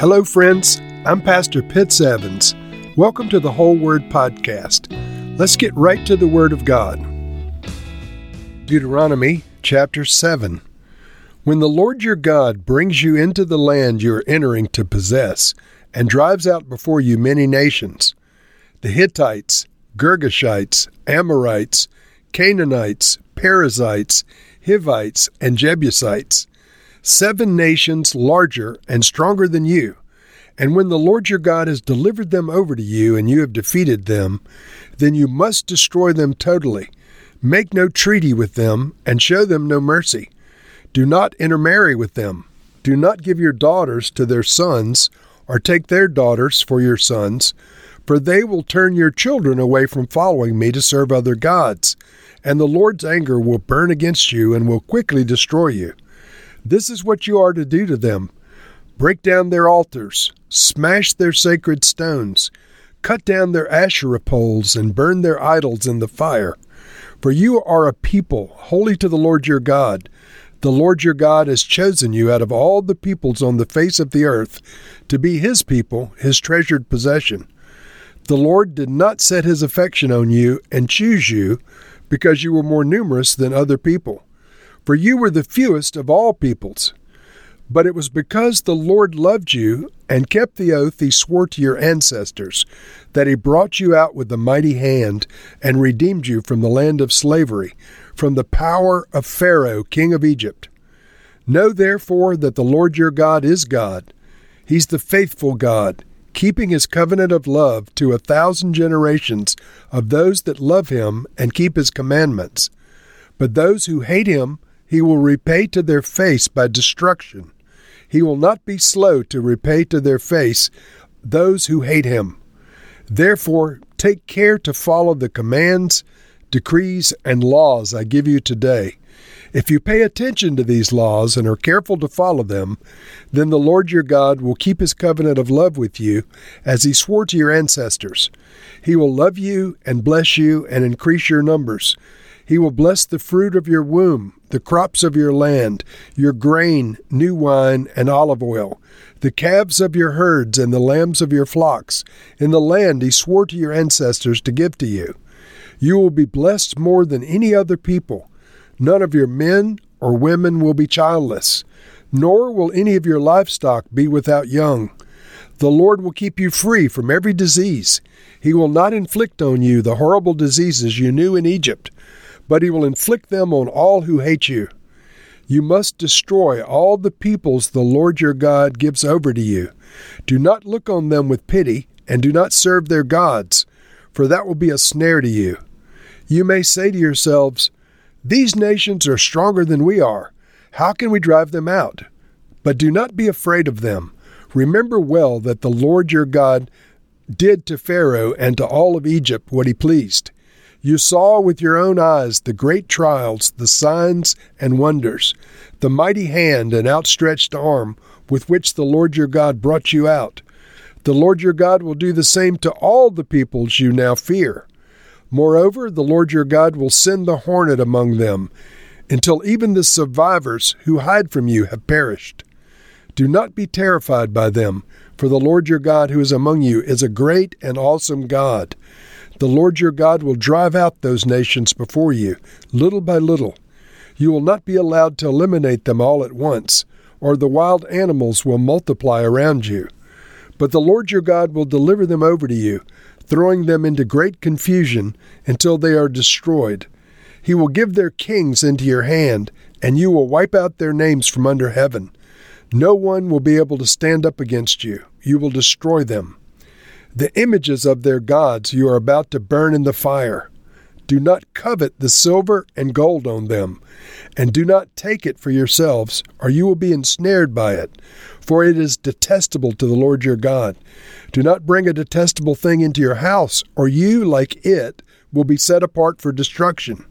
Hello, friends. I'm Pastor Pitts Evans. Welcome to the Whole Word Podcast. Let's get right to the Word of God. Deuteronomy chapter 7. When the Lord your God brings you into the land you are entering to possess, and drives out before you many nations the Hittites, Girgashites, Amorites, Canaanites, Perizzites, Hivites, and Jebusites, seven nations larger and stronger than you. And when the Lord your God has delivered them over to you and you have defeated them, then you must destroy them totally. Make no treaty with them and show them no mercy. Do not intermarry with them. Do not give your daughters to their sons or take their daughters for your sons, for they will turn your children away from following me to serve other gods, and the Lord's anger will burn against you and will quickly destroy you. This is what you are to do to them break down their altars, smash their sacred stones, cut down their Asherah poles, and burn their idols in the fire. For you are a people holy to the Lord your God. The Lord your God has chosen you out of all the peoples on the face of the earth to be his people, his treasured possession. The Lord did not set his affection on you and choose you because you were more numerous than other people, for you were the fewest of all peoples. But it was because the Lord loved you and kept the oath he swore to your ancestors that he brought you out with a mighty hand and redeemed you from the land of slavery, from the power of Pharaoh, king of Egypt. Know therefore that the Lord your God is God. He's the faithful God, keeping his covenant of love to a thousand generations of those that love him and keep his commandments. But those who hate him, he will repay to their face by destruction he will not be slow to repay to their face those who hate him. Therefore, take care to follow the commands, decrees, and laws I give you today. If you pay attention to these laws and are careful to follow them, then the Lord your God will keep his covenant of love with you, as he swore to your ancestors. He will love you and bless you and increase your numbers. He will bless the fruit of your womb, the crops of your land, your grain, new wine, and olive oil, the calves of your herds and the lambs of your flocks, in the land he swore to your ancestors to give to you. You will be blessed more than any other people. None of your men or women will be childless, nor will any of your livestock be without young. The Lord will keep you free from every disease. He will not inflict on you the horrible diseases you knew in Egypt but he will inflict them on all who hate you. You must destroy all the peoples the Lord your God gives over to you. Do not look on them with pity, and do not serve their gods, for that will be a snare to you. You may say to yourselves, These nations are stronger than we are. How can we drive them out? But do not be afraid of them. Remember well that the Lord your God did to Pharaoh and to all of Egypt what he pleased. You saw with your own eyes the great trials, the signs and wonders, the mighty hand and outstretched arm with which the Lord your God brought you out. The Lord your God will do the same to all the peoples you now fear. Moreover, the Lord your God will send the hornet among them, until even the survivors who hide from you have perished. Do not be terrified by them, for the Lord your God who is among you is a great and awesome God. The Lord your God will drive out those nations before you, little by little. You will not be allowed to eliminate them all at once, or the wild animals will multiply around you. But the Lord your God will deliver them over to you, throwing them into great confusion until they are destroyed. He will give their kings into your hand, and you will wipe out their names from under heaven. No one will be able to stand up against you. You will destroy them the images of their gods you are about to burn in the fire. Do not covet the silver and gold on them, and do not take it for yourselves, or you will be ensnared by it, for it is detestable to the Lord your God. Do not bring a detestable thing into your house, or you, like it, will be set apart for destruction.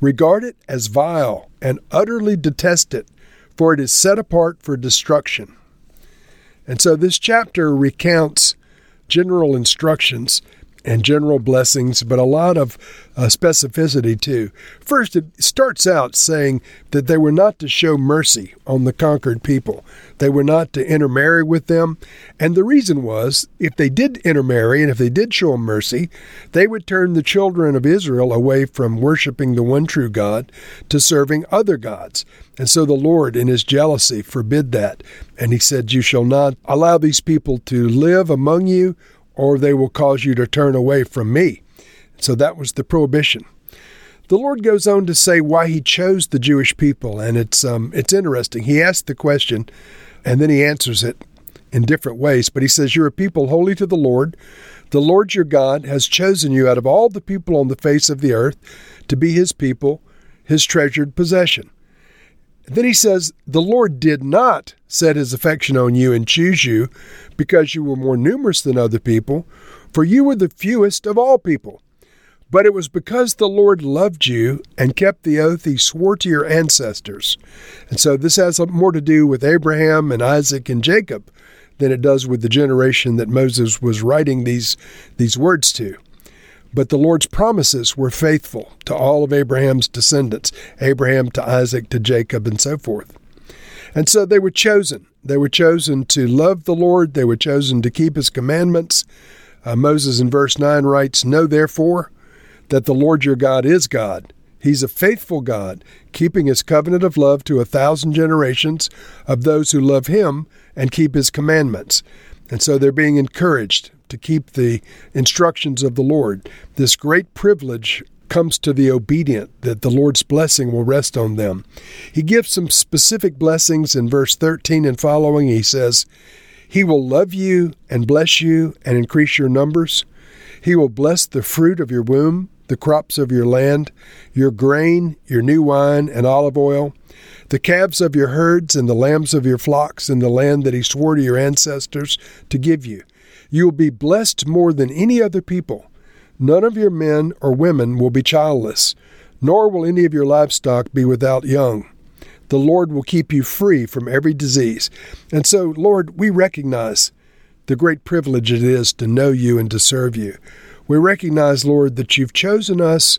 Regard it as vile, and utterly detest it, for it is set apart for destruction. And so this chapter recounts general instructions and general blessings, but a lot of uh, specificity too. First, it starts out saying that they were not to show mercy on the conquered people. They were not to intermarry with them. And the reason was if they did intermarry and if they did show mercy, they would turn the children of Israel away from worshiping the one true God to serving other gods. And so the Lord, in his jealousy, forbid that. And he said, You shall not allow these people to live among you or they will cause you to turn away from me. So that was the prohibition. The Lord goes on to say why he chose the Jewish people, and it's um, it's interesting. He asks the question, and then he answers it in different ways. But he says, "You're a people holy to the Lord. The Lord your God has chosen you out of all the people on the face of the earth to be His people, His treasured possession." Then he says, The Lord did not set his affection on you and choose you because you were more numerous than other people, for you were the fewest of all people. But it was because the Lord loved you and kept the oath he swore to your ancestors. And so this has more to do with Abraham and Isaac and Jacob than it does with the generation that Moses was writing these, these words to. But the Lord's promises were faithful to all of Abraham's descendants Abraham to Isaac to Jacob and so forth. And so they were chosen. They were chosen to love the Lord, they were chosen to keep his commandments. Uh, Moses in verse 9 writes, Know therefore that the Lord your God is God. He's a faithful God, keeping his covenant of love to a thousand generations of those who love him and keep his commandments. And so they're being encouraged to keep the instructions of the Lord. This great privilege comes to the obedient, that the Lord's blessing will rest on them. He gives some specific blessings in verse 13 and following. He says, He will love you and bless you and increase your numbers. He will bless the fruit of your womb, the crops of your land, your grain, your new wine, and olive oil, the calves of your herds and the lambs of your flocks in the land that He swore to your ancestors to give you. You will be blessed more than any other people. None of your men or women will be childless, nor will any of your livestock be without young. The Lord will keep you free from every disease. And so, Lord, we recognize the great privilege it is to know you and to serve you. We recognize, Lord, that you've chosen us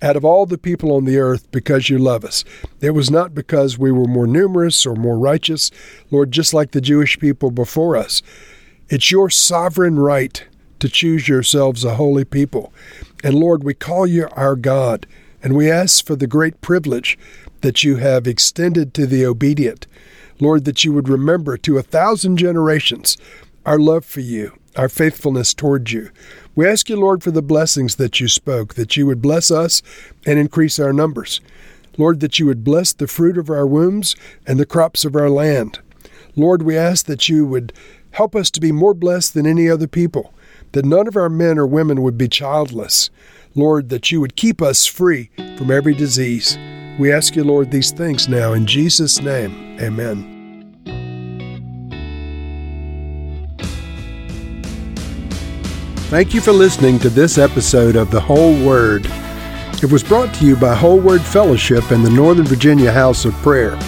out of all the people on the earth because you love us. It was not because we were more numerous or more righteous, Lord, just like the Jewish people before us. It's your sovereign right to choose yourselves a holy people. And Lord, we call you our God, and we ask for the great privilege that you have extended to the obedient. Lord, that you would remember to a thousand generations our love for you, our faithfulness toward you. We ask you, Lord, for the blessings that you spoke, that you would bless us and increase our numbers. Lord, that you would bless the fruit of our wombs and the crops of our land. Lord, we ask that you would Help us to be more blessed than any other people, that none of our men or women would be childless. Lord, that you would keep us free from every disease. We ask you, Lord, these things now in Jesus' name. Amen. Thank you for listening to this episode of The Whole Word. It was brought to you by Whole Word Fellowship and the Northern Virginia House of Prayer.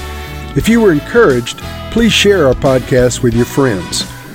If you were encouraged, please share our podcast with your friends.